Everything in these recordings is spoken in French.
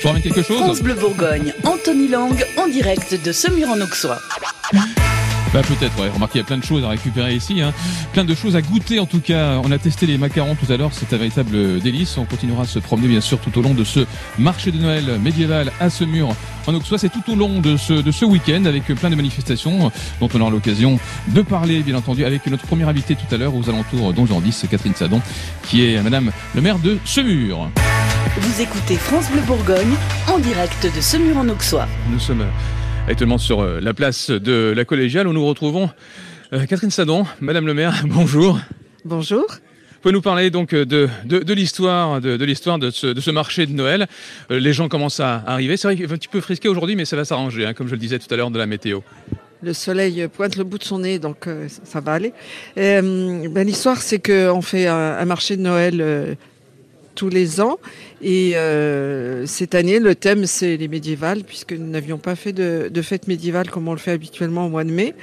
Je vous ramène quelque chose France Bleu Bourgogne, Anthony Lang, en direct de Semur en Auxois. Bah peut-être, ouais. Remarquez, il y a plein de choses à récupérer ici, hein. plein de choses à goûter en tout cas. On a testé les macarons tout à l'heure, c'est un véritable délice. On continuera à se promener bien sûr tout au long de ce marché de Noël médiéval à Semur en Auxois. C'est tout au long de ce, de ce week-end avec plein de manifestations dont on aura l'occasion de parler bien entendu avec notre première invitée tout à l'heure aux alentours d'Ongean 10, Catherine Sadon, qui est Madame le maire de Semur. Vous écoutez France Bleu Bourgogne en direct de Semur en Auxois. Nous sommes actuellement sur euh, la place de la collégiale où nous retrouvons euh, Catherine Sadon, Madame le maire, bonjour. Bonjour. Vous pouvez nous parler donc de, de, de l'histoire de, de l'histoire de ce, de ce marché de Noël. Euh, les gens commencent à arriver. C'est vrai qu'il est un petit peu frisqué aujourd'hui, mais ça va s'arranger, hein, comme je le disais tout à l'heure de la météo. Le soleil pointe le bout de son nez, donc euh, ça va aller. Euh, ben, L'histoire, c'est qu'on fait un, un, marché de Noël euh, tous les ans. Et euh, cette année, le thème, c'est les médiévales, puisque nous n'avions pas fait de, fête médiévale comme on le fait habituellement au mois de mai.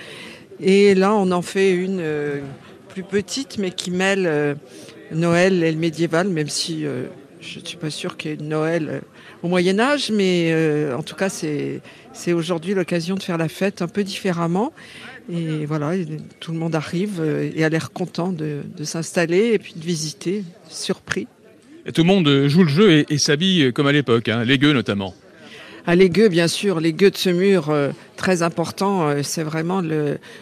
Et là, on en fait une euh, plus petite, mais qui mêle euh, Noël et le médiéval, même si je ne suis pas sûre qu'il y ait Noël au Moyen Âge, mais en tout cas, c'est aujourd'hui l'occasion de faire la fête un peu différemment. Et voilà, tout le monde arrive et a l'air content de s'installer et puis de visiter, surpris. Tout le monde joue le jeu et, s'habille comme à l'époque, hein, les gueux notamment. Ah, les gueux, bien sûr, les gueux de ce mur, euh, très important, euh, c'est vraiment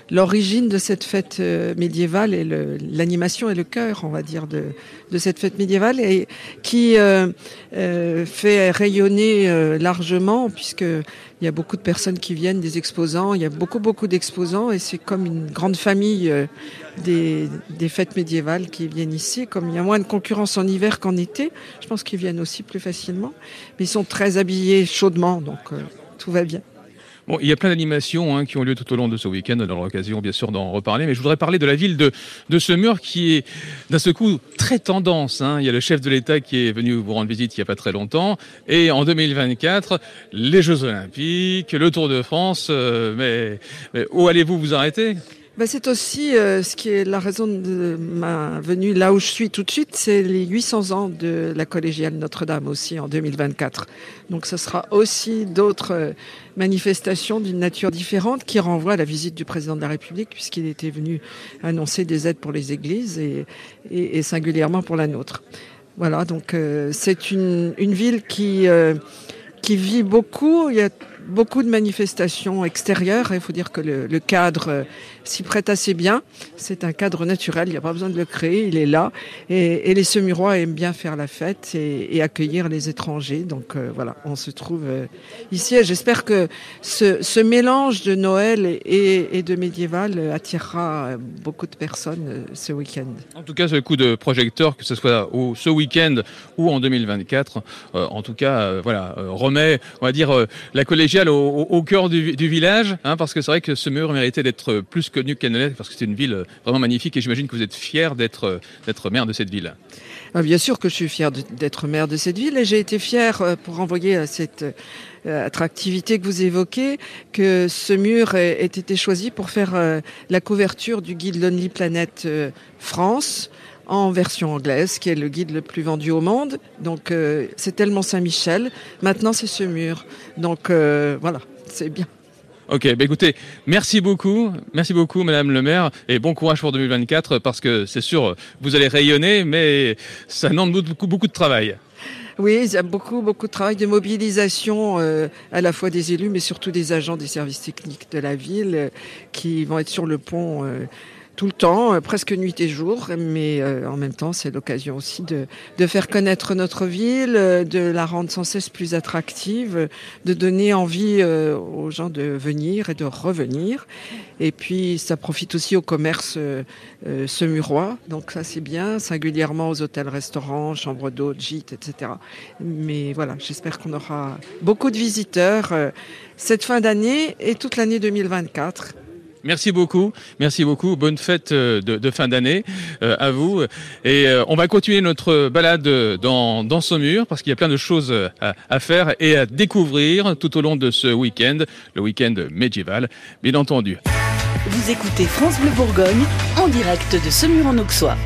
l'origine de cette fête euh, médiévale et l'animation et le cœur, on va dire, de, de cette fête médiévale, et qui euh, euh, fait rayonner euh, largement, puisque il y a beaucoup de personnes qui viennent, des exposants, il y a beaucoup, beaucoup d'exposants, et c'est comme une grande famille des, des, fêtes médiévales qui viennent ici. Comme il y a moins de concurrence en hiver qu'en été, je pense qu'ils viennent aussi plus facilement. Mais ils sont très habillés chaudement, donc euh, tout va bien. Bon, il y a plein d'animations hein, qui ont lieu tout au long de ce week-end. On aura l'occasion, bien sûr, d'en reparler. Mais je voudrais parler de la ville de, de Semur qui est, d'un seul coup, très tendance. Hein. Il y a le chef de l'État qui est venu vous rendre visite il n'y a pas très longtemps. Et en 2024, les Jeux Olympiques, le Tour de France. Euh, mais, mais où allez-vous vous arrêter? Ben c'est aussi euh, ce qui est la raison de ma venue là où je suis tout de suite, c'est les 800 ans de la collégiale Notre-Dame aussi en 2024. Donc ce sera aussi d'autres euh, manifestations d'une nature différente qui renvoient à la visite du président de la République puisqu'il était venu annoncer des aides pour les églises et, et, et singulièrement pour la nôtre. Voilà, donc euh, c'est une, une ville qui, euh, qui vit beaucoup. Il y a beaucoup de manifestations extérieures. Il faut dire que le, le cadre s'y prête assez bien. C'est un cadre naturel, il n'y a pas besoin de le créer, il est là. Et, et les Semurois aiment bien faire la fête et, accueillir les étrangers. Donc euh, voilà, on se trouve euh, ici et j'espère que ce, mélange de Noël et, de médiéval attirera beaucoup de personnes euh, ce week-end. En tout cas, ce coup de projecteur, que ce soit ce week-end ou en 2024, euh, en tout cas, euh, voilà, remet, on va dire, la collégiale au, cœur du, du village, hein, parce que c'est vrai que ce mur méritait d'être plus connu qu'Annelette parce que c'est une ville vraiment magnifique et j'imagine que vous êtes fier d'être d'être maire de cette ville. Ah, bien sûr que je suis fier d'être maire de cette ville et j'ai été fier pour envoyer à cette euh, attractivité que vous évoquez que ce mur ait, été choisi pour faire euh, la couverture du guide Lonely Planet euh, France en version anglaise, qui est le guide le plus vendu au monde. Donc euh, c'est tellement Saint-Michel. Maintenant c'est ce mur. Donc euh, voilà, c'est bien. Ok, bah écoutez, merci beaucoup, merci beaucoup Madame le maire, et bon courage pour 2024, parce que c'est sûr, vous allez rayonner, mais ça demande beaucoup, beaucoup de travail. Oui, il y a beaucoup, beaucoup de travail de mobilisation euh, à la fois des élus, mais surtout des agents des services techniques de la ville euh, qui vont être sur le pont euh, tout le temps, euh, presque nuit et jour, mais euh, en même temps, c'est l'occasion aussi de, de, faire connaître notre ville, euh, de la rendre sans cesse plus attractive, de donner envie euh, aux gens de venir et de revenir. Et puis, ça profite aussi au commerce euh, semurois, donc ça c'est bien, singulièrement aux hôtels-restaurants, chambres d'hôtes, gîtes, etc. Mais voilà, j'espère qu'on aura beaucoup de visiteurs euh, cette fin d'année et toute l'année 2024. Merci beaucoup, merci beaucoup. Bonne fête euh, de, fin d'année euh, à vous. Et euh, on va continuer notre balade dans, dans Saumur parce qu'il y a plein de choses à, à, faire et à découvrir tout au long de ce week-end, le week-end médiéval, bien entendu. Vous écoutez France Bleu Bourgogne en direct de Saumur en Auxois.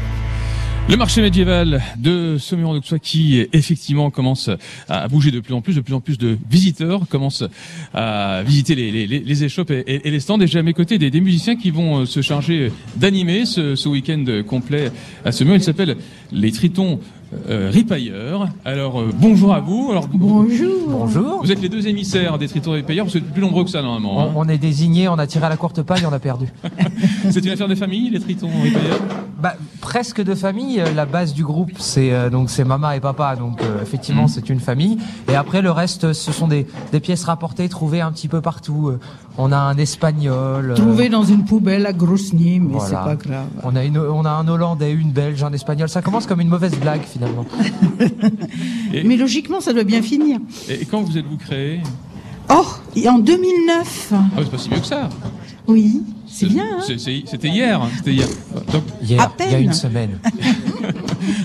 Le marché médiéval de saumur en qui effectivement commence à bouger de plus en plus, de plus en plus de visiteurs commencent à visiter les, les, les échoppes et, les stands. Et j'ai à mes côtés des, musiciens qui vont se charger d'animer ce, ce week-end complet à Saumur. Il s'appelle les Tritons euh, Ripailleur. Alors euh, bonjour à vous. Alors, bonjour. Bonjour. Vous êtes les deux émissaires des Tritons Ripailleurs. Vous êtes plus nombreux que ça normalement. Hein. On, est désignés, on a tiré à la courte paille, on a perdu. c'est une affaire de famille, les Tritons Ripailleurs? Bah, presque de famille. La base du groupe, c'est euh, donc c'est maman et papa. Donc effectivement, mm. c'est une famille. Et après le reste, ce sont des, des pièces rapportées, trouvées un petit peu partout. On a un espagnol. Trouvé dans une poubelle à Grosny, mais c'est pas grave. On a une, on a un Hollandais, une Belge, un espagnol. Ça commence comme une mauvaise blague Mais logiquement, ça doit bien finir. Et quand vous êtes-vous créé? Oh, en 2009. Ah, c'est pas si mieux que ça. Oui. C'est bien. Hein c'était hier. C'était hier. Donc, hier, il y a une semaine.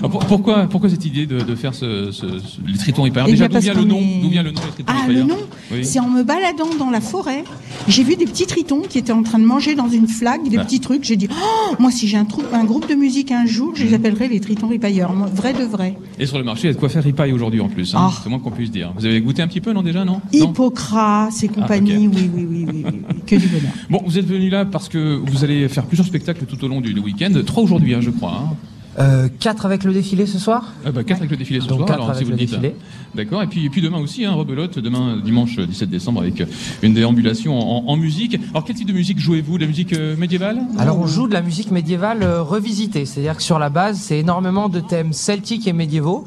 pourquoi, pourquoi cette idée de, de faire ce, ce, les tritons hyper eh Déjà, d'où vient, le nom d'où vient le nom des tritons Ah, le nom C'est en me baladant dans la forêt. J'ai vu des petits tritons qui étaient en train de manger dans une flaque, des ah. petits trucs. J'ai dit, oh, moi, si j'ai un, un, groupe de musique un jour, je les mm. appellerai les tritons ripailleurs. Vrai de vrai. Et sur le marché, il y a de quoi faire ripaille aujourd'hui en plus. Hein. Ah. C'est moins qu'on puisse dire. Vous avez goûté un petit peu, non, déjà, non? Hippocras et compagnie, oui, oui, oui, oui, oui, Que du bonheur. Bon, vous êtes venu là parce que vous allez faire plusieurs spectacles tout au long du, week-end. Trois aujourd'hui, hein, je crois. Hein. Euh, quatre avec le défilé ce soir ah bah, Quatre avec le défilé ce soir, alors si vous le dites. D'accord, et puis, et puis demain aussi, hein, rebelote, demain dimanche 17 décembre avec une déambulation en, musique. Alors quel type de musique jouez-vous? De la musique euh, médiévale? Alors on joue de la musique médiévale euh, revisitée, c'est-à-dire que sur la base c'est énormément de thèmes celtiques et médiévaux.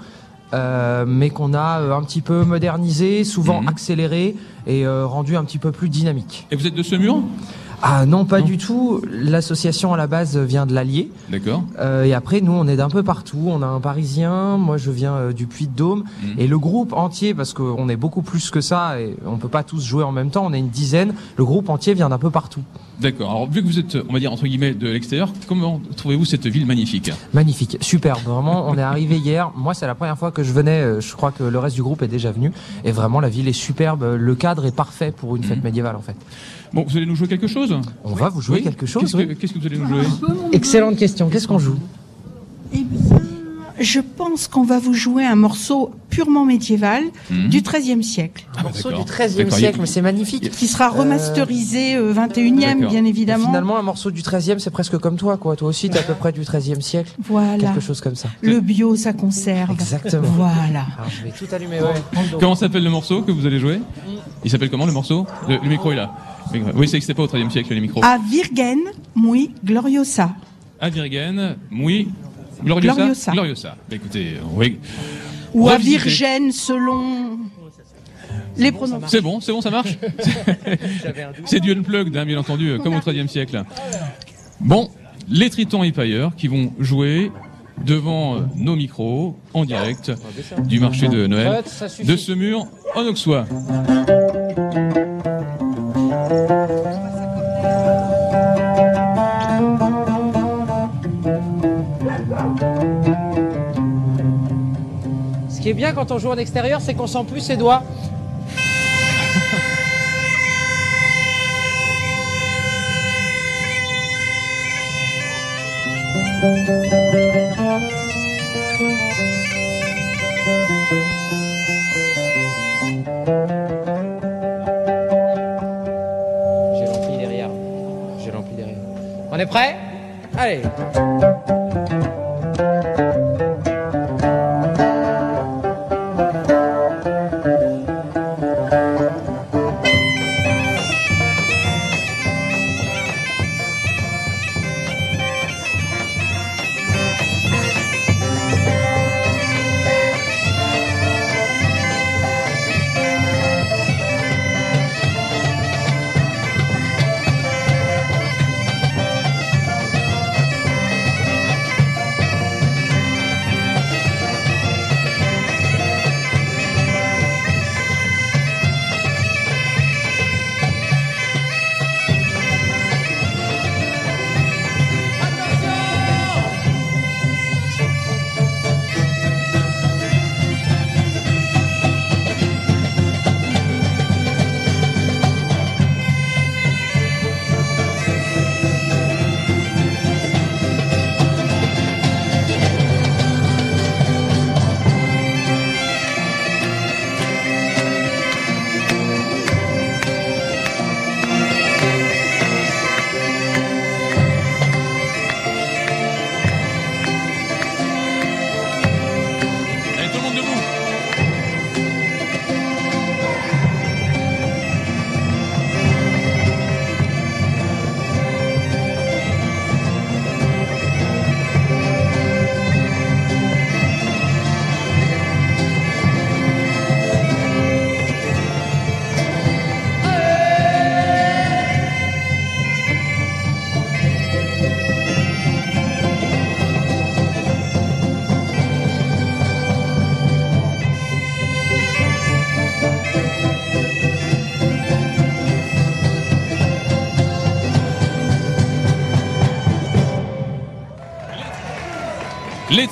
mais qu'on a un petit peu modernisé, souvent mhm. accéléré et rendu un petit peu plus dynamique. Et vous êtes de ce mur ah non, pas du tout. L'association à la base vient de l'Allier. D'accord. Euh, et après, nous, on est d'un peu partout. On a un Parisien, moi je viens euh, du Puy-de-Dôme. Mhm. Et le groupe entier, parce qu'on est beaucoup plus que ça, et on peut pas tous jouer en même temps, on est une dizaine, le groupe entier vient d'un peu partout. D'accord. Alors, vu que vous êtes, on va dire, entre guillemets, de l'extérieur, comment trouvez-vous cette ville magnifique? Magnifique, superbe. Vraiment, on est arrivé hier. Moi, c'est la première fois que je venais. Euh, je crois que le reste du groupe est déjà venu. Et vraiment, la ville est superbe. Le cadre est parfait pour une fête mhm. médiévale, en fait. Bon, vous allez nous jouer quelque chose? On va vous jouer quelque chose. Qu'est-ce que, vous allez nous jouer? Excellente question. Qu'est-ce qu'on joue? Eh bien, je pense qu'on va vous jouer un morceau purement médiéval hmm. du XIIIe siècle. Un morceau du XIIIe siècle, mais c'est magnifique. Qui sera remasterisé euh, 21e, bien évidemment. finalement, un morceau du XIIIe, c'est presque comme toi, quoi. Toi aussi, t'es à peu près du XIIIe siècle. Voilà. Quelque chose comme ça. Le bio, ça conserve. Exactement. Voilà. Alors, je vais tout allumer. Comment s'appelle le morceau que vous allez jouer? Il s'appelle comment le morceau? Le, micro est là. Oui, c'est que c'était pas au XIIIe siècle les micros. A Virgen, muy gloriosa. A Virgen, muy Gloriosa. Gloriosa. Bah, écoutez, oui. Ou à Virgène selon les pronoms. C'est bon, c'est bon, ça marche C'est du unplugged, hein, bien entendu, comme au XIIIe siècle. Bon, les Tritons Empire qui vont jouer devant euh, nos micros en direct du marché de Noël de ce mur en Auxois. Qui est bien quand on joue en extérieur, c'est qu'on sent plus ses doigts. J'ai l'empli derrière. J'ai l'empli derrière. On est prêt? Allez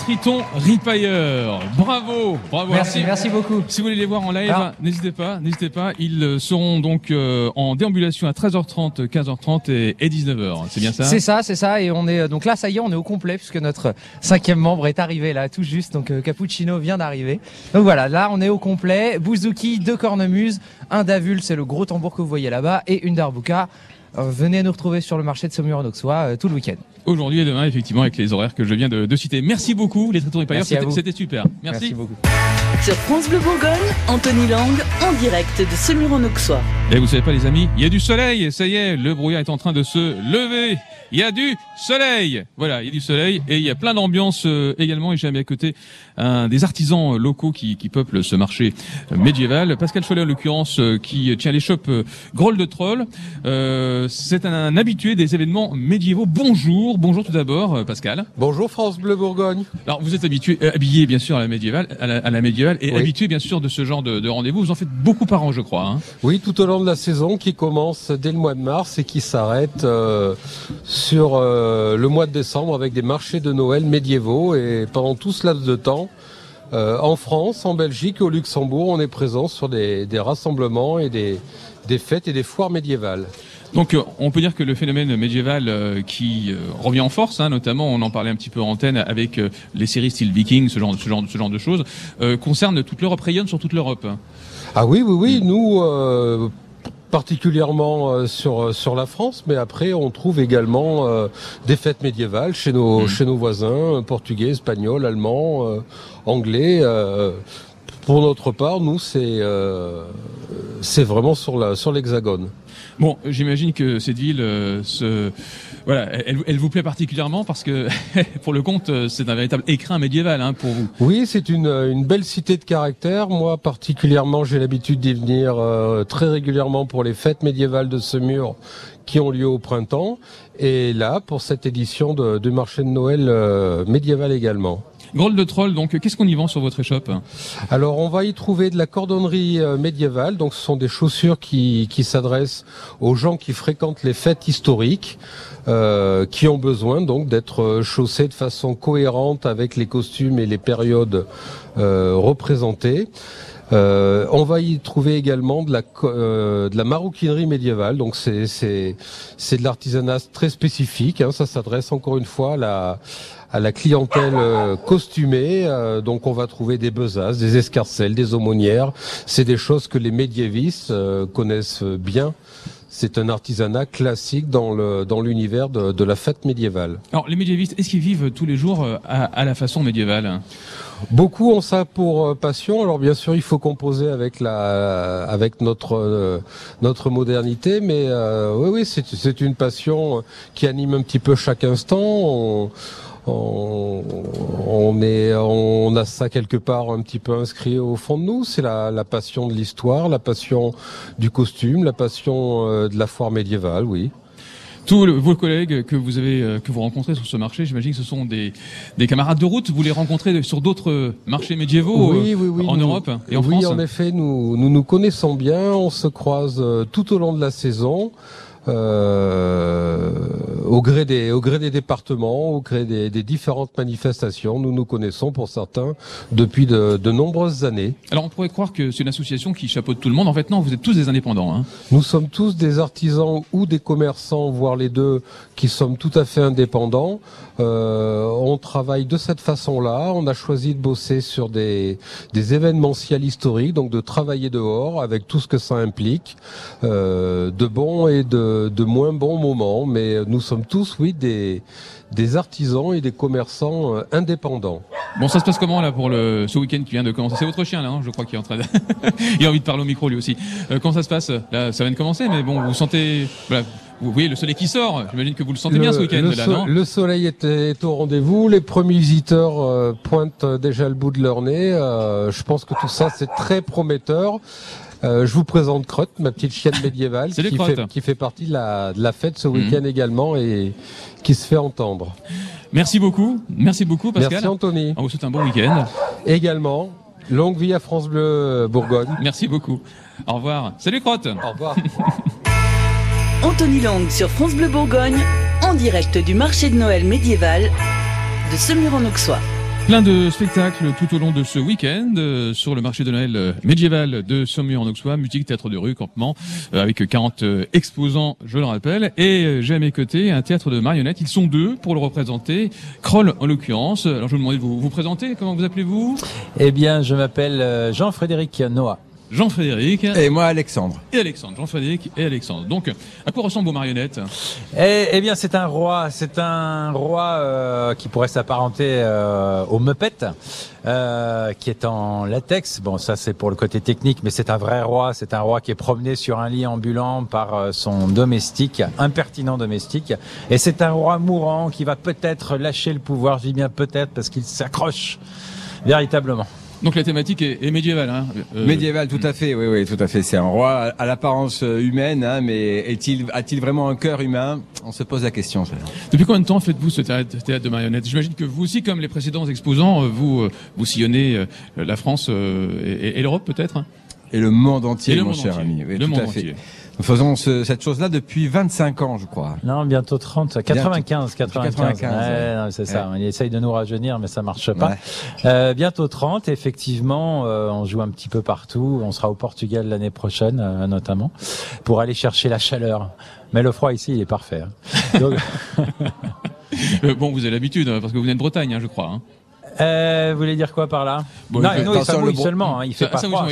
Les Tritons Ripailleurs. Bravo, bravo. Merci, merci beaucoup. Si vous voulez les voir en live, n'hésitez pas, n'hésitez pas. Ils euh, seront donc euh, en déambulation à 13h30, 15h30 et, 19h. C'est bien ça? C'est ça, c'est ça. Et on est euh, donc là, ça y est, on est au complet puisque notre cinquième membre est arrivé là, tout juste. Donc Cappuccino vient d'arriver. Donc voilà, là, on est au complet. Bouzouki, deux cornemuses, un davul, c'est le gros tambour que vous voyez là-bas, et une darbuka. Venez nous retrouver sur le marché de Saumur en Auxois tout le week-end aujourd'hui et demain, effectivement, avec les horaires que je viens de, citer. Merci beaucoup, les traiteurs et c'était super. Merci. beaucoup. Sur France Bleu Bourgogne, Anthony Lang, en direct de Semur en Auxois. Et vous savez pas, les amis, il y a du soleil, ça y est, le brouillard est en train de se lever il y a du soleil. Voilà, il y a du soleil et il y a plein d'ambiance euh, également. Et j'ai à côté un des artisans euh, locaux qui, qui peuplent ce marché euh, médiéval. Pascal Cholet, en l'occurrence, qui tient les shops Groll de Troll. C'est un, habitué des événements médiévaux. Bonjour, bonjour tout d'abord, Pascal. Bonjour France Bleu Bourgogne. Alors vous êtes habitué, habillé bien sûr à la médiévale, à la, médiévale et habitué bien sûr de ce genre de, de rendez-vous. Vous en faites beaucoup par an, je crois. Hein. Oui, tout au long de la saison qui commence dès le mois de mars et qui s'arrête sur euh, le mois de décembre avec des marchés de Noël médiévaux et pendant tout ce laps de temps, euh, en France, en Belgique et au Luxembourg, on est présent sur des, rassemblements et des, fêtes et des foires médiévales. Donc euh, on peut dire que le phénomène médiéval qui revient en force, hein, notamment on en parlait un petit peu en antenne avec les séries style Viking, ce genre, ce genre, ce genre de choses, concerne toute l'Europe, rayonne sur toute l'Europe. Ah oui, oui, oui, nous particulièrement euh, sur euh, sur la France, mais après on trouve également euh, des fêtes médiévales chez nos mmh. chez nos voisins portugais, espagnols, allemands, anglais. pour notre part, nous c'est c'est vraiment sur la sur l'hexagone. Bon, j'imagine que cette ville se voilà, elle, vous plaît particulièrement parce que pour le compte, c'est un véritable écrin médiéval hein, pour vous. Oui, c'est une, une belle cité de caractère. Moi, particulièrement, j'ai l'habitude d'y venir euh, très régulièrement pour les fêtes médiévales de Semur qui ont lieu au printemps. Et là, pour cette édition de, du marché de Noël euh, médiéval également. Groll de Troll, donc qu'est-ce qu'on y vend sur votre échoppe Alors on va y trouver de la cordonnerie euh, médiévale, donc ce sont des chaussures qui, qui s'adressent aux gens qui fréquentent les fêtes historiques. Euh, qui ont besoin donc d'être chaussés de façon cohérente avec les costumes et les périodes euh, représentées. Euh, on va y trouver également de la, euh, de la maroquinerie médiévale, donc c'est de l'artisanat très spécifique. Hein. ça s'adresse encore une fois à la à la clientèle euh, costumée. donc on va trouver des besaces, des escarcelles, des aumônières. C'est des choses que les médiévistes connaissent bien c'est un artisanat classique dans le dans l'univers de, de, la fête médiévale. Alors les médiévistes, est-ce qu'ils vivent tous les jours euh, à, à la façon médiévale? Beaucoup ont ça pour euh, passion. Alors bien sûr, il faut composer avec la avec notre euh, notre modernité, mais oui oui, c'est c'est une passion qui anime un petit peu chaque instant. On, on, est, on a ça quelque part un petit peu inscrit au fond de nous. C'est la, la, passion de l'histoire, la passion du costume, la passion euh, de la foire médiévale, oui. Tous vos collègues que vous avez euh, que vous rencontrez sur ce marché, j'imagine que ce sont des, des camarades de route. Vous les rencontrez sur d'autres marchés médiévaux euh, en Europe et en France. Oui, en effet, nous, nous nous connaissons bien. On se croise tout au long de la saison. Euh, au gré des au gré des départements, au gré des, des, différentes manifestations. Nous nous connaissons pour certains depuis de, de, nombreuses années. Alors on pourrait croire que c'est une association qui chapeaute tout le monde. En fait non, vous êtes tous des indépendants. Hein. Nous sommes tous des artisans ou des commerçants, voire les deux, qui sommes tout à fait indépendants. Euh, on travaille de cette façon-là. On a choisi de bosser sur des, des événementiels historiques, donc de travailler dehors avec tout ce que ça implique, euh, de bons et de, de moins bons moments. Mais nous sommes tous, oui, des, des artisans et des commerçants euh, indépendants. Bon, ça se passe comment là pour le ce week-end qui vient de commencer? C'est votre chien là, hein, je crois, qui est en train de... Il a envie de parler au micro lui aussi. Euh, ça se passe? Là, ça vient de commencer, mais bon, vous sentez... Voilà, vous voyez le soleil qui sort. J'imagine que vous le sentez bien ce week-end. Le, là, non le soleil est, au rendez-vous. Les premiers visiteurs euh, pointent déjà le bout de leur nez. Euh, je pense que tout ça c'est très prometteur. Euh, je vous présente Crotte, ma petite chienne médiévale, qui fait, qui fait, partie de la, de la fête ce week-end mhm. également et qui se fait entendre. Merci beaucoup, merci beaucoup Pascal. Merci Anthony. On vous souhaite un bon week-end. Également, longue vie à France Bleu Bourgogne. Merci beaucoup. Au revoir. Salut Crotte. Au revoir. Anthony Lang sur France Bleu Bourgogne, en direct du marché de Noël médiéval de Semur en Auxois. Plein de spectacles tout au long de ce week-end euh, sur le marché de Noël euh, médiéval de Saumur en Auxois, musique, théâtre de rue, campement, euh, avec 40 exposants, je le rappelle. Et j'ai à mes côtés un théâtre de marionnettes. Ils sont deux pour le représenter. Kroll en l'occurrence. Alors je vous demande de vous, vous présenter. Comment vous appelez-vous? Eh bien, je m'appelle Jean-Frédéric Noah. Jean-Frédéric. Et moi, Alexandre. Et Alexandre. Jean-Frédéric et Alexandre. Donc, à quoi ressemblent vos marionnettes? Eh, eh, bien, c'est un roi. C'est un roi euh, qui pourrait s'apparenter euh, au Muppet, euh, qui est en latex. Bon, ça, c'est pour le côté technique, mais c'est un vrai roi. C'est un roi qui est promené sur un lit ambulant par euh, son domestique, impertinent domestique. Et c'est un roi mourant qui va peut-être lâcher le pouvoir. Je dis bien peut-être parce qu'il s'accroche véritablement. Donc la thématique est, médiévale. Hein euh, médiévale, tout à fait. Oui, oui, tout à fait. C'est un roi à l'apparence euh, humaine, hein, mais est-il a-t-il vraiment un cœur humain? On se pose la question. Depuis combien de temps faites-vous ce théâtre, de marionnettes? J'imagine que vous aussi, comme les précédents exposants, euh, vous vous sillonnez la France et, l'Europe peut-être. Et le monde entier, mon cher ami. Oui, le monde entier. Nous faisons ce, cette chose-là depuis 25 ans, je crois. Non, bientôt 30, 95, 95. ouais, c'est ça. On essaye de nous rajeunir, mais ça marche pas. Euh, bientôt 30, effectivement, euh, on joue un petit peu partout. On sera au Portugal l'année prochaine, euh, notamment, pour aller chercher la chaleur. Mais le froid ici, il est parfait. Hein. Donc... Euh, bon, vous avez l'habitude, hein, parce que vous venez de Bretagne, hein, je crois. Hein. Euh, vous voulez dire quoi par là Non, il ça mouille seulement. Hein, il fait pas froid.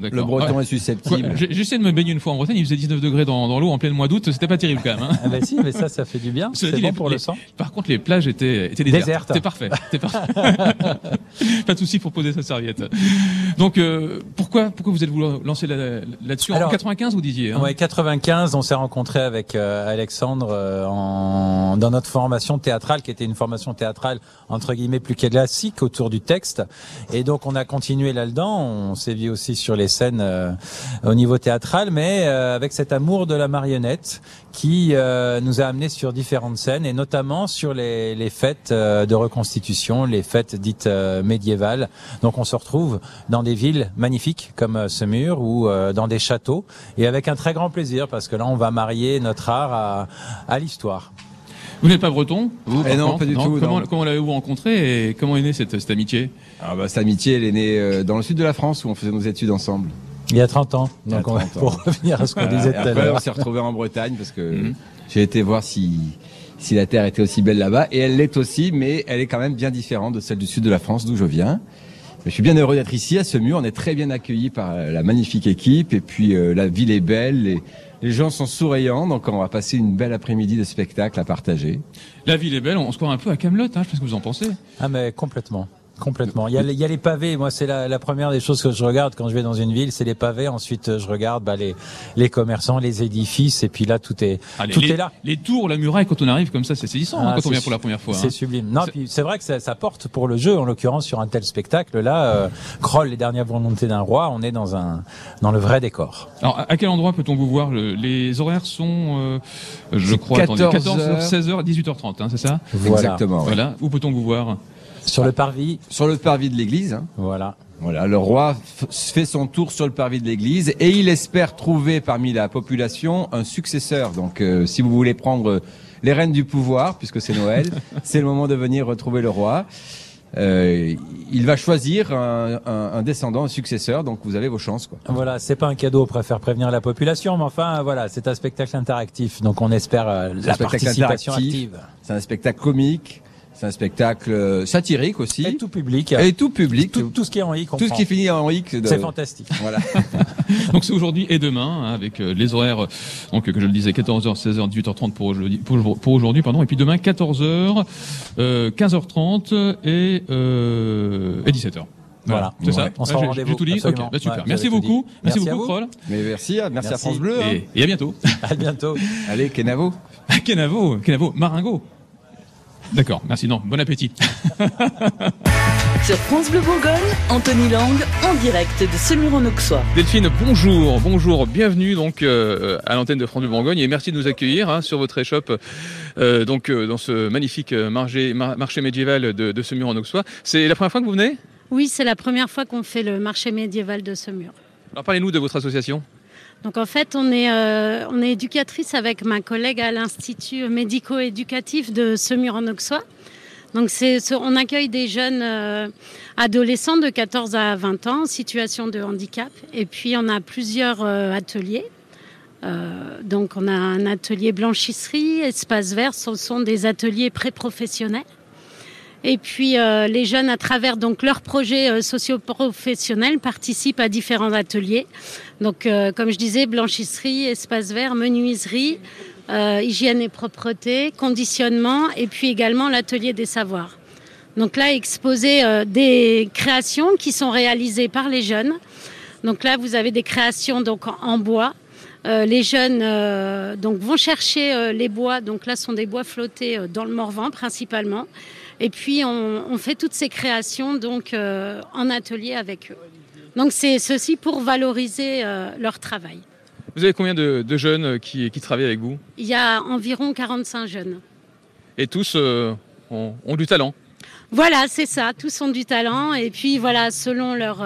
Le breton est susceptible. J'essaie de me baigner une fois en Bretagne. Il faisait 19 degrés dans, dans l'eau en plein mois d'août. C'était pas terrible quand même. Hein. Ah bah si, mais ça, ça fait du bien. C'est bon pour le sang. Par contre, les plages étaient, étaient désertes. C'était parfait. Pas de souci pour poser sa serviette. Donc, euh, pourquoi, pourquoi vous êtes voulu lancer là-dessus En 95, vous disiez. Hein? Ouais, 95. On s'est rencontré avec euh, Alexandre euh, en, dans notre formation théâtrale, qui était une formation théâtrale entre guillemets plus classique autour du thème et donc on a continué là-dedans. On s'est vu aussi sur les scènes euh, au niveau théâtral, mais euh, avec cet amour de la marionnette qui euh, nous a amené sur différentes scènes et notamment sur les, fêtes de reconstitution, les fêtes dites médiévales. Donc on se retrouve dans des villes magnifiques comme Semur ou dans des châteaux et avec un très grand plaisir parce que là on va marier notre art à l'histoire. Vous n'êtes pas breton vous, eh Non, pas du tout. Comment, comment l'avez-vous rencontré et comment est née cette, cette amitié? Ah bah, Cette amitié, elle est née euh, dans le sud de la France où on faisait nos études ensemble. Il y a 30 ans. Donc pour revenir à ce qu'on disait tout à l'heure. on s'est retrouvés en Bretagne parce que mhm. j'ai été voir si si la terre était aussi belle là-bas et elle l'est aussi, mais elle est quand même bien différente de celle du sud de la France d'où je viens. Je suis bien heureux d'être ici à ce mur. On est très bien accueillis par la magnifique équipe et puis euh, la ville est belle. Et les gens sont souriants, donc on va passer une belle après-midi de spectacle à partager. La ville est belle, on se croit un peu à Camelot, hein, je sais ce que vous en pensez. Ah mais complètement. Complètement. Il y, a, il y a les pavés. Moi, c'est la, la, première des choses que je regarde quand je vais dans une ville, c'est les pavés. Ensuite, je regarde bah, les, les commerçants, les édifices, et puis là, tout est ah, tout est là. Les tours, la muraille, quand on arrive comme ça, c'est saisissant hein, ah, quand on vient pour la première fois. C'est hein. sublime. Non, puis c'est vrai que ça, ça, porte pour le jeu, en l'occurrence sur un tel spectacle. Là, euh, Kroll, les dernières volontés d'un roi, on est dans un dans le vrai décor. Alors, à quel endroit peut-on vous voir? Les horaires sont, euh, je crois, 14, 14 16h, 18h30, hein, c'est ça? Exactement. Voilà. Où peut-on vous voir? Sur le parvis. Sur le parvis de l'église. Hein. Voilà. Voilà, le roi fait son tour sur le parvis de l'église et il espère trouver parmi la population un successeur. Donc, euh, si vous voulez prendre les rênes du pouvoir, puisque c'est Noël, c'est le moment de venir retrouver le roi. Euh, il va choisir un, un, un, descendant, un successeur, donc vous avez vos chances. Quoi. Voilà, c'est pas un cadeau, on préfère prévenir la population, mais enfin voilà, c'est un spectacle interactif, donc on espère euh, la participation active. C'est un spectacle comique. C'est un spectacle euh, satirique aussi. Et tout public. Et tout public. Tout, ce qui est en hic. Tout ce qui finit en hic. C'est fantastique. Voilà. donc c'est aujourd'hui et demain, hein, avec euh, les horaires, donc que je le disais, 14h, 16h, 18h30 pour aujourd'hui, pour, aujourd'hui, pardon, et puis demain 14h, euh, 15h30 et, euh, et 17h. Voilà, c'est ça. On se rend rendez-vous. tout dit. Ok, bah, super. merci beaucoup. Merci, beaucoup, Kroll. Mais merci, merci, à France Bleu. Hein. Et, à bientôt. à bientôt. Allez, Kenavo. Kenavo, Kenavo, Maringo. D'accord, merci. Non, bon appétit. Sur France Bleu Bourgogne, Anthony Lang, en direct de Semur-en-Auxois. Delphine, bonjour, bonjour, bienvenue donc euh, à l'antenne de France Bleu Bourgogne et merci de nous accueillir hein, sur votre échoppe euh, donc euh, dans ce magnifique marché, marché médiéval de, de Semur-en-Auxois. C'est la première fois que vous venez? Oui, c'est la première fois qu'on fait le marché médiéval de Semur. Alors parlez-nous de votre association. Donc en fait, on est, euh, on est éducatrice avec ma collègue à l'Institut médico-éducatif de Semur en Auxois. Donc c'est, ce- on accueille des jeunes euh, adolescents de 14 à 20 ans en situation de handicap. Et puis on a plusieurs euh, ateliers. Donc on a un atelier blanchisserie, espace vert, ce sont des ateliers pré-professionnels. Et puis euh, les jeunes, à travers donc leurs projets euh, socio-professionnels, participent à différents ateliers. Donc, euh, comme je disais, blanchisserie, espace vert, menuiserie, hygiène et propreté, conditionnement, et puis également l'atelier des savoirs. Donc là, exposer des créations qui sont réalisées par les jeunes. Donc là, vous avez des créations donc en, bois. Les jeunes donc vont chercher les bois. Donc là, ce sont des bois flottés dans le Morvan principalement. Et puis on, on fait toutes ces créations donc euh, en atelier avec eux. Donc c'est ceci pour valoriser euh, leur travail. Vous avez combien de, de jeunes euh, qui, qui travaillent avec vous? Il y a environ 45 jeunes. Et tous euh, ont, ont du talent. Voilà, c'est ça. Tous ont du talent et puis voilà, selon leur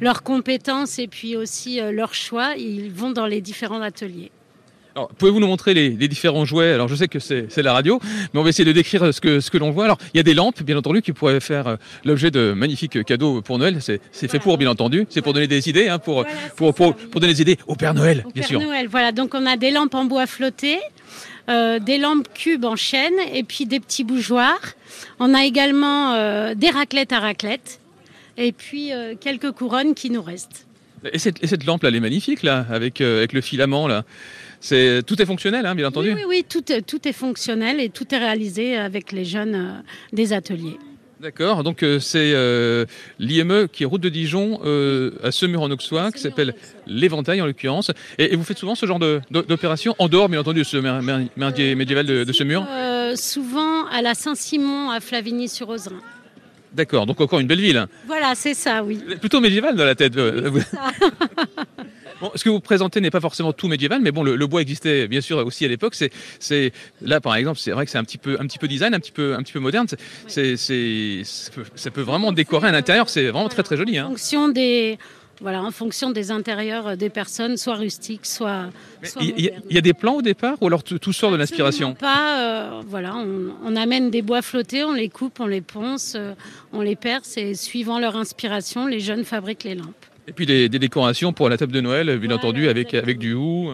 leurs compétences et puis aussi euh, leur choix, ils vont dans les différents ateliers. Pouvez-vous nous montrer les, les différents jouets? Alors, je sais que c'est la radio, mais on va essayer de décrire ce que, ce que l'on voit. Alors, il y a des lampes, bien entendu, qui pourraient faire euh, l'objet de magnifiques cadeaux pour Noël. C'est fait pour, bien entendu. C'est pour donner des idées, hein, pour, pour, pour, pour donner des idées au Père Noël, Au bien Père sûr. Noël, voilà. Donc on a des lampes en bois flotté, euh, des lampes cubes en chaîne et puis des petits bougeoirs. On a également euh, des raclettes à raclette et puis euh, quelques couronnes qui nous restent. Et cette, et cette lampe-là, elle est magnifique, là, avec, euh, avec le filament, là. C'est Tout est fonctionnel, hein, bien entendu. Oui, oui, oui, tout, est- tout est fonctionnel et tout est réalisé avec les jeunes euh, des ateliers. D'accord, donc euh, c'est euh, l'IME qui est route de Dijon euh, à Semur en Auxois, qui s'appelle l'Éventail en l'occurrence. Et, et vous faites souvent ce genre de- de- d'opération en dehors, bien entendu, de ce mer- mer- merdier médiéval de, de Semur souvent à la Saint-Simon à Flavigny-sur-Ozrin. D'accord, donc encore une belle ville. hein. Voilà, c'est ça, oui. Plutôt médiéval dans la tête. Bon, ce que vous présentez n'est pas forcément tout médiéval, mais bon, le, le bois existait bien sûr aussi à l'époque. C'est, là par exemple, c'est vrai que c'est un petit peu, un petit peu design, un petit peu, un petit peu moderne. C'est, ça, peut, vraiment décorer un intérieur. C'est vraiment très très joli. En Hein. fonction des, voilà, en fonction des intérieurs des personnes, soit rustiques, soit. Il y, a- y des plans au départ ou alors tout, tout sort de l'inspiration? Pas, euh, voilà, on, on amène des bois flottés, on les coupe, on les ponce, euh, on les perce et suivant leur inspiration, les jeunes fabriquent les lampes. Et puis des, des décorations pour la table de Noël, bien entendu, avec, avec du hou.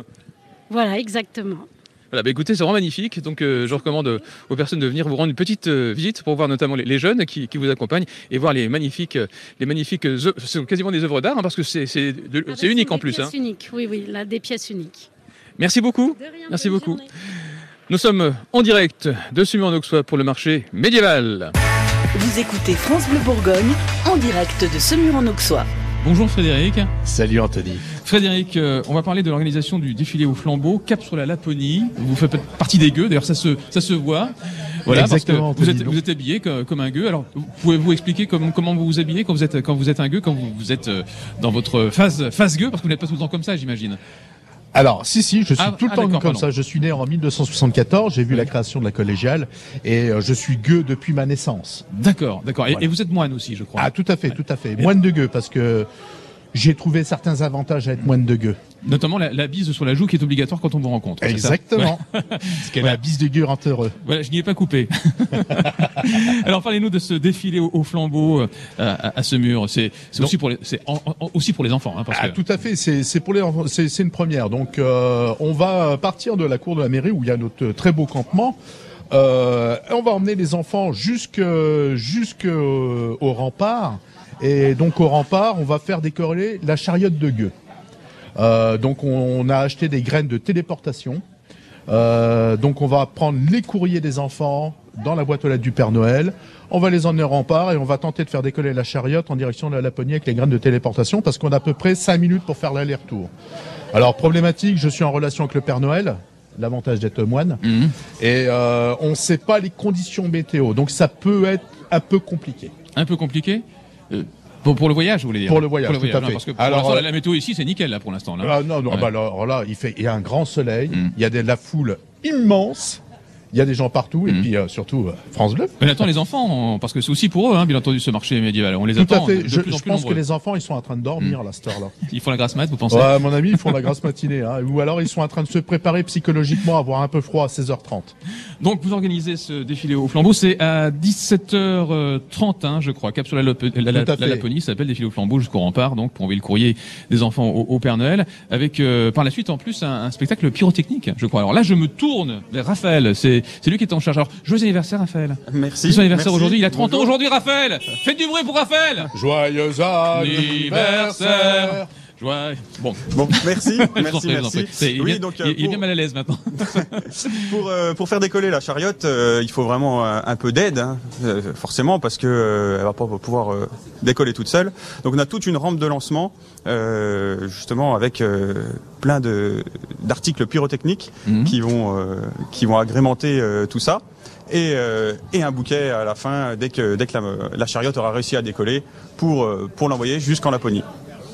Voilà, exactement. Voilà, bah écoutez, c'est vraiment magnifique. Donc, euh, je recommande euh, aux personnes de venir vous rendre une petite euh, visite pour voir notamment les, les jeunes qui, qui vous accompagnent et voir les magnifiques, les magnifiques, œuvres- ce sont quasiment des œuvres d'art hein, parce que c'est c'est de- c'est unique en plus. Des hein. pièces uniques, oui, oui, là, des pièces uniques. Merci beaucoup. Merci beaucoup. Nous sommes en direct de Sumur en Auxois pour le marché médiéval. Vous écoutez France Bleu Bourgogne en direct de Semur en Auxois. Bonjour Frédéric. Salut Anthony. Frédéric, euh, on va parler de l'organisation du défilé au flambeau, cap sur la Laponie. Vous faites partie des gueux, d'ailleurs ça se, ça se voit. Voilà, Exactement, parce que vous êtes, vous êtes habillé comme, comme un gueux. Alors, pouvez-vous expliquer comment, comment vous vous habillez quand vous êtes, quand vous êtes un gueux, quand vous, vous êtes euh, dans votre phase, phase gueux, parce que vous n'êtes pas tout le temps comme ça, j'imagine. Alors, si, si, je suis Ah, tout le ah, temps comme pardon. ça. Je suis né en 1274, j'ai vu la création de la collégiale et euh, je suis gueux depuis ma naissance. D'accord, d'accord. Voilà. et vous êtes moine aussi, je crois. Ah, tout à fait, tout à fait. Moine de gueux parce que j'ai trouvé certains avantages à être moine de gueux. Notamment la, la bise sur la joue qui est obligatoire quand on vous rencontre. Exactement. Ouais. Parce que la bise de gueux rend heureux. Voilà, je n'y ai pas coupé. Alors parlez-nous de ce défilé au, au flambeau euh, à, à ce mur. C'est aussi pour les, c'est aussi pour les enfants, hein, parce Ah, que tout à fait, c'est pour les une première. Donc euh, on va partir de la cour de la mairie où il y a notre très beau campement. Euh, on va emmener les enfants jusque jusque euh, au rempart et donc au rempart on va faire décorer la chariote de gueux. Euh, donc on, a acheté des graines de téléportation. Euh, donc on va prendre les courriers des enfants dans la boîte aux lettres du Père Noël. On va les emmener au rempart et on va tenter de faire décoller la chariote en direction de la Laponie avec les graines de téléportation parce qu'on a à peu près 5 minutes pour faire l'aller-retour. Alors problématique, je suis en relation avec le Père Noël, l'avantage d'être moine, Mhm. et euh, on ne sait pas les conditions météo, donc ça peut être un peu compliqué. un peu compliqué. Euh, pour, pour le voyage, vous voulez dire Pour le voyage, tout à hein, fait. Parce que pour Alors, euh, la météo ici, c'est nickel là pour l'instant. Là. Ah, non, non, Ouais. bah alors là, il fait, il y a un grand soleil, Mm. il y a de la foule immense, Il y a des gens partout et puis euh, surtout euh, France Bleu. On attend les enfants, parce que c'est aussi pour eux, hein, bien entendu, ce marché médiéval. On les Tout à attend. fait. de Je, plus en plus pense que les enfants, ils sont en train de dormir à cette heure-là. Ils font la grasse mat, vous pensez Ouais, à mon avis, ils font la grasse matinée. Hein. Ou alors, ils sont en train de se préparer psychologiquement à avoir un peu froid à 16h30. Donc vous organisez ce défilé au flambeau, c'est à 17h30, hein, je crois, cap sur la, Lope- la, la- la Laponie, ça s'appelle défilé au flambeau jusqu'au rempart, donc pour envoyer le courrier des enfants au, au Père Noël, avec euh, par la suite en plus un, un spectacle pyrotechnique, je crois. Alors là, je me tourne vers Raphaël, c'est c'est lui qui est en charge. Alors joyeux anniversaire, Raphaël. Merci. C'est son anniversaire aujourd'hui, il a 30 ans aujourd'hui, Raphaël. Faites du bruit pour Raphaël. Joyeux anniversaire. Joyeux. Bon. Bon, merci, merci, est Oui, donc, il- euh, il est bien mal à l'aise maintenant. pour, euh, pour faire décoller la chariote, euh, il faut vraiment un, un peu d'aide, hein, forcément, parce que euh, elle va pas pouvoir décoller toute seule. Donc on a toute une rampe de lancement, justement avec plein de d'articles pyrotechniques Mhm. qui vont qui vont agrémenter tout ça. Et, euh, et un bouquet à la fin dès que dès que la, la chariote aura réussi à décoller pour pour l'envoyer jusqu'en Laponie.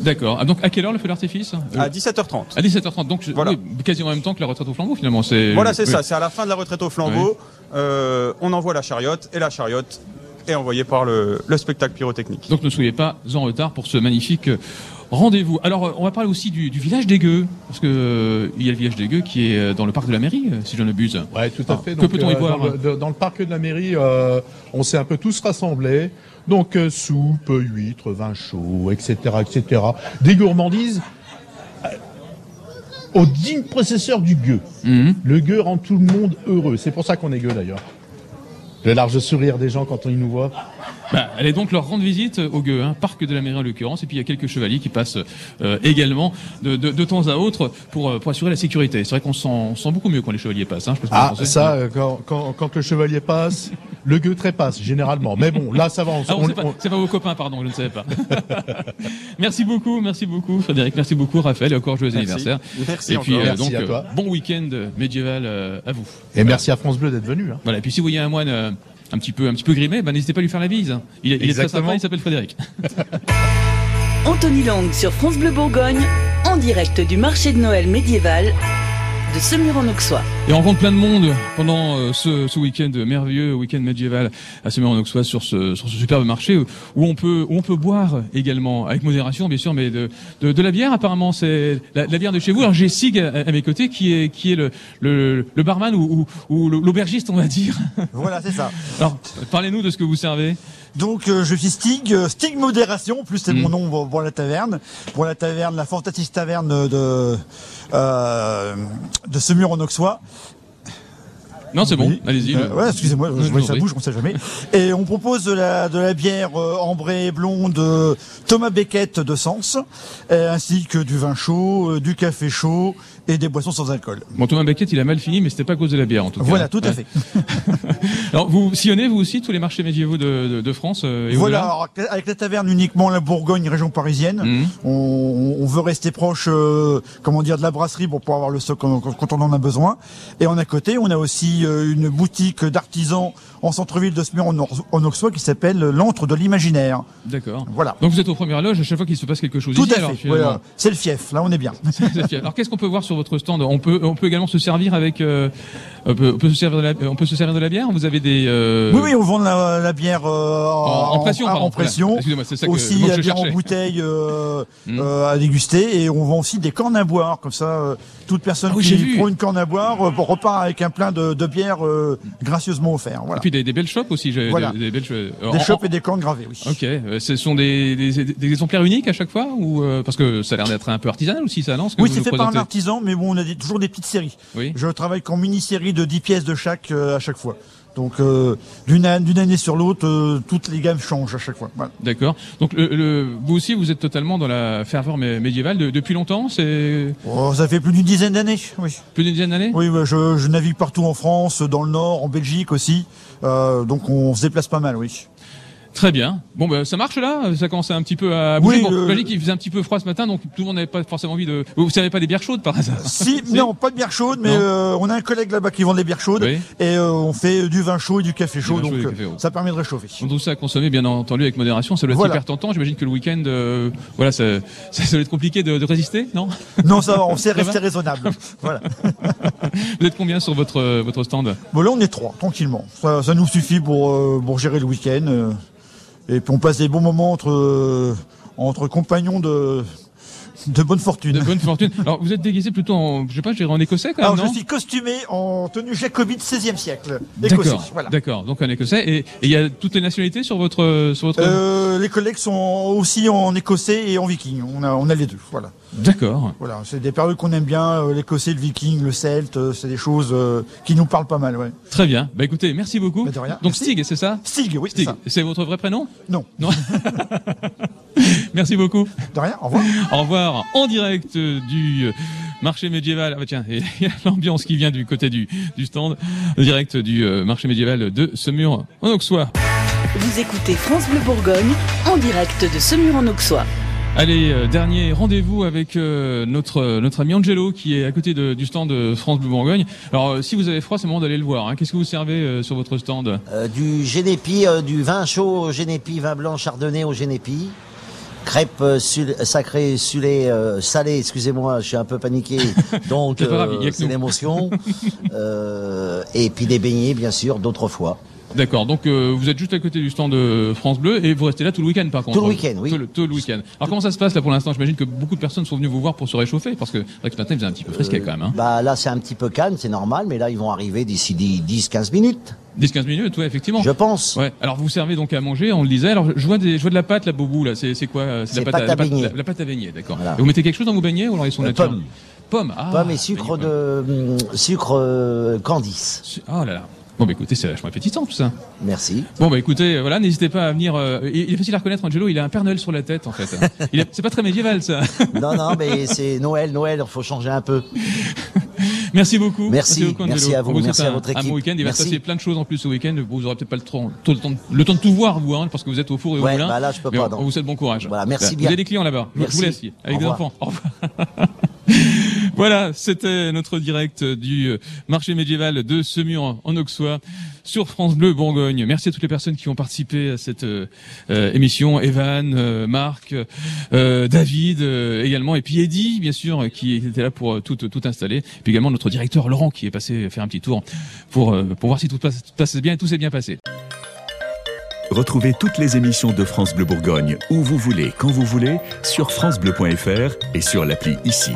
D'accord. Ah, donc à quelle heure le feu d'artifice? À 17h30. À 17h30. Donc Voilà. oui, quasiment en même temps que la retraite au flambeau finalement. Voilà, c'est oui. ça. C'est à la fin de la retraite au flambeau. Euh, on envoie la chariote et la chariote est envoyée par le, le spectacle pyrotechnique. Donc ne soyez pas en retard pour ce magnifique euh, rendez-vous. Alors euh, on va parler aussi du, du village des Gueux, parce que euh, il y a le village des Gueux qui est euh, dans le parc de la mairie, euh, si je ne m'abuse. Ouais, tout à Ah, fait. que peut-on y boire dans, le, de- dans le parc de la mairie, euh, on s'est un peu tous rassemblés. Donc soupe, huîtres, vin chaud, etc., etc. Des gourmandises au digne processeur du gueux. Mhm. Le gueux rend tout le monde heureux. C'est pour ça qu'on est gueux d'ailleurs. Le large sourire des gens quand on nous voit. Bah, allez donc leur rendre visite au Gueux, hein, parc de la mairie en l'occurrence, et puis il y a quelques chevaliers qui passent euh, également de, de, de temps à autre pour, euh, pour assurer la sécurité. C'est vrai qu'on sent, on sent beaucoup mieux quand les chevaliers passent. Hein, je Ah, ça, euh, quand, quand, quand le chevalier passe, le gueux trépasse, généralement. Mais bon, là, ça va. On, Ah on- c'est pas, on- c'est pas vos copains, pardon, je ne savais pas. merci beaucoup, merci beaucoup, Frédéric, merci beaucoup, Raphaël, et encore joyeux Merci. anniversaire. Merci et puis, encore. euh, Merci donc, à euh, toi. bon week-end médiéval euh, à vous. Et merci à France Bleu d'être venu. Hein. Voilà, et puis si vous voyez un moine euh, un petit peu, un petit peu grimé, ben, n'hésitez pas à lui faire la bise. Il, est- il est très sympa, il s'appelle Frédéric. Anthony Lang sur France Bleu Bourgogne, en direct du marché de Noël médiéval de Semur-en-Auxois. Et on rencontre plein de monde pendant euh, ce, ce week-end merveilleux, week-end médiéval à Semur-en-Auxois sur ce, sur ce superbe marché où, on peut où on peut boire également avec modération bien sûr, mais de de, de la bière apparemment c'est la, la bière de chez vous. Alors j'ai Sig à, à mes côtés qui est qui est le le, le barman ou, ou, ou l'aubergiste on va dire. Voilà, c'est ça. Alors parlez-nous de ce que vous servez. Donc euh, je suis Stig, euh, Stig Modération, plus c'est Mm. mon nom pour, pour la taverne, pour la taverne, la fantastique taverne de euh, de Semur en Auxois. Non c'est bon, Oui. allez-y. Euh, ouais, excusez-moi, Je je vois ça bouge, on sait jamais. Et on propose de la de la bière euh, ambrée et blonde euh, Thomas Beckett de Sens, ainsi que du vin chaud, euh, du café chaud et des boissons sans alcool. Bon Thomas Beckett il a mal fini mais c'était pas à cause de la bière en tout cas. Voilà, tout à fait. Alors vous sillonnez vous aussi tous les marchés médiévaux de, de, de France euh, et Voilà, alors, avec la taverne uniquement la Bourgogne, région parisienne. Mhm. On, on veut rester proche, euh, comment dire, de la brasserie pour pouvoir avoir le stock quand, quand on en a besoin. Et en à côté, on a aussi euh, une boutique d'artisans en centre-ville de Smur en, Auxois qui s'appelle l'antre de l'imaginaire. D'accord. Voilà. Donc vous êtes aux premières loges à chaque fois qu'il se passe quelque chose Tout ici, à alors, fait. Voilà. C'est le fief. Là, on est bien. C'est fier. Alors qu'est-ce qu'on peut voir sur votre stand? On peut on peut également se servir avec euh, on, peut, on peut se servir de la on peut se servir de la bière? Vous avez des euh, Oui, oui, on vend la, la bière euh, en, en pression en, pression. Excusez-moi, c'est ça que, aussi la je bière en bouteille euh, Mm. euh, à déguster et on vend aussi des cornes à boire comme ça euh, toute personne Ah oui, qui prend une corne à boire euh, repart avec un plein de, de bière euh, gracieusement offert voilà puis des, des belles chopes aussi. Voilà. Des, des belles cho- euh, des en- chopes et des cornes gravées oui Ok, euh, ce sont des, des, exemplaires uniques à chaque fois ou euh, parce que ça a l'air d'être un peu artisanal aussi ça non ce que oui c'est fait par un artisan mais bon on a toujours des petites séries Oui. je travaille qu'en mini-série de 10 pièces de chaque euh, à chaque fois donc euh, d'une an- d'une année sur l'autre euh, toutes les gammes changent à chaque fois voilà. D'accord. Donc le, le- vous aussi vous êtes totalement dans la ferveur mé- médiévale de- depuis longtemps. C'est Oh, ça fait plus d'une dizaine d'années oui plus d'une dizaine d'années? Oui, bah, je, je navigue partout en France, dans le Nord, en Belgique aussi. Euh, donc on se déplace pas mal, oui. Très bien. Bon, ben ça marche là? Ça commence un petit peu à bouger. Oui, bon, euh, j'imagine qu'il faisait un petit peu froid ce matin, donc tout le monde n'avait pas forcément envie de. Vous savez pas des bières chaudes par hasard? Si, non, pas de bière chaude, mais euh, on a un collègue là-bas qui vend des bières chaudes Oui. et euh, on fait du vin chaud et du café chaud, donc café ça permet de réchauffer. Donc tout ça à consommer bien entendu avec modération. Ça doit être Voilà. hyper tentant. J'imagine que le week-end, voilà, ça, ça, ça doit être compliqué de, de résister, non? Non, ça va, on sait rester raisonnable. voilà. Vous êtes combien sur votre votre stand? Bon, là, on est trois, tranquillement. Ça, ça nous suffit pour, pour gérer le week-end. Euh, et puis on passe des bons moments entre, euh, entre compagnons de, de bonne fortune. De bonne fortune. Alors vous êtes déguisé plutôt en, je sais pas, je dirais en écossais quand même, Alors, non je suis costumé en tenue jacobite 16e siècle. Écossais, D'accord, voilà. d'accord. Donc un écossais et et il y a toutes les nationalités sur votre sur votre. Euh, les collègues sont aussi en écossais et en viking. On a, on a les deux. Voilà. D'accord. Voilà, c'est des périodes qu'on aime bien, euh, l'écossais, le viking, le celte, euh, c'est des choses euh, qui nous parlent pas mal, ouais. Très bien. Bah écoutez, merci beaucoup. Bah, de rien. Donc Merci. Stig, c'est ça? Stig, oui, c'est Stig. ça. C'est votre vrai prénom? Non. Non. merci beaucoup. De rien, au revoir. Au revoir. En direct du marché médiéval. Ah bah tiens, il y a l'ambiance qui vient du côté du, du stand. Direct du marché médiéval de Semur en Auxois. Vous écoutez France Bleu Bourgogne en direct de Semur en Auxois. Allez, euh, dernier rendez-vous avec euh, notre notre ami Angelo qui est à côté de- du stand de France Bleu Bourgogne. Alors euh, si vous avez froid, c'est le moment d'aller le voir. hein. Qu'est-ce que vous servez euh, sur votre stand? Euh, du génépi, euh, du vin chaud au génépi, vin blanc chardonnay au génépi. Crêpes euh, sul- sacrées, sulées, euh, salées, excusez-moi, je suis un peu paniqué, donc C'est euh, l'émotion. Euh, et puis des beignets, bien sûr, d'autres fois. D'accord, donc euh, vous êtes juste à côté du stand de France Bleu et vous restez là tout le week-end par contre. Tout le week-end, oui. Tout le, tout le week-end. Alors comment ça se passe là pour l'instant? J'imagine que beaucoup de personnes sont venues vous voir pour se réchauffer parce que vrai que ce matin il faisait un petit peu frisquet quand même. Hein. Bah là, c'est un petit peu calme, c'est normal, mais là, ils vont arriver d'ici 10-15 minutes. 10-15 minutes, ouais, effectivement. Je pense. Ouais. Alors vous servez donc à manger, on le disait. Alors je vois, des, je vois de la pâte, la bobou là. C'est quoi euh, C'est la pâte à la beignet. la, la pâte à beignet, d'accord. Voilà. Et Vous mettez quelque chose dans vos beignets ou alors ils sont Euh, nature pommes. Pommes. Ah, Pommes et sucre de hum, sucre euh, Candice. Oh là là. Bon bah écoutez, c'est vachement appétissant tout ça. Merci. Bon bah écoutez, euh, voilà, n'hésitez pas à venir. euh, il est facile à reconnaître, Angelo. Il a un Père Noël sur la tête en fait. C'est pas très médiéval ça. Non, non, mais c'est Noël, Noël, il faut changer un peu. Merci beaucoup. Merci, beaucoup, Angelo. merci à vous, merci à votre Un bon équipe. week-end. Il va se Merci. passer plein de choses en plus ce week-end. Vous aurez peut-être pas le temps, le temps, le temps de tout voir vous, hein, parce que vous êtes au four et au Ouais, moulin. bah là, je peux Mais pas, on-. On vous souhaite bon courage. Voilà, merci Vous bien. avez des clients là-bas. Je Merci. vous laisse avec des enfants. Au revoir. Voilà, c'était notre direct du marché médiéval de Semur en Auxois sur France Bleu Bourgogne. Merci à toutes les personnes qui ont participé à cette euh, euh, émission. Evan, euh, Marc, David également, et puis Eddy, bien sûr, qui était là pour tout, tout installer. Puis également notre directeur Laurent qui est passé faire un petit tour pour, pour voir si tout passe, tout passe bien et tout s'est bien passé. Retrouvez toutes les émissions de France Bleu Bourgogne où vous voulez, quand vous voulez, sur francebleu.fr et sur l'appli ici.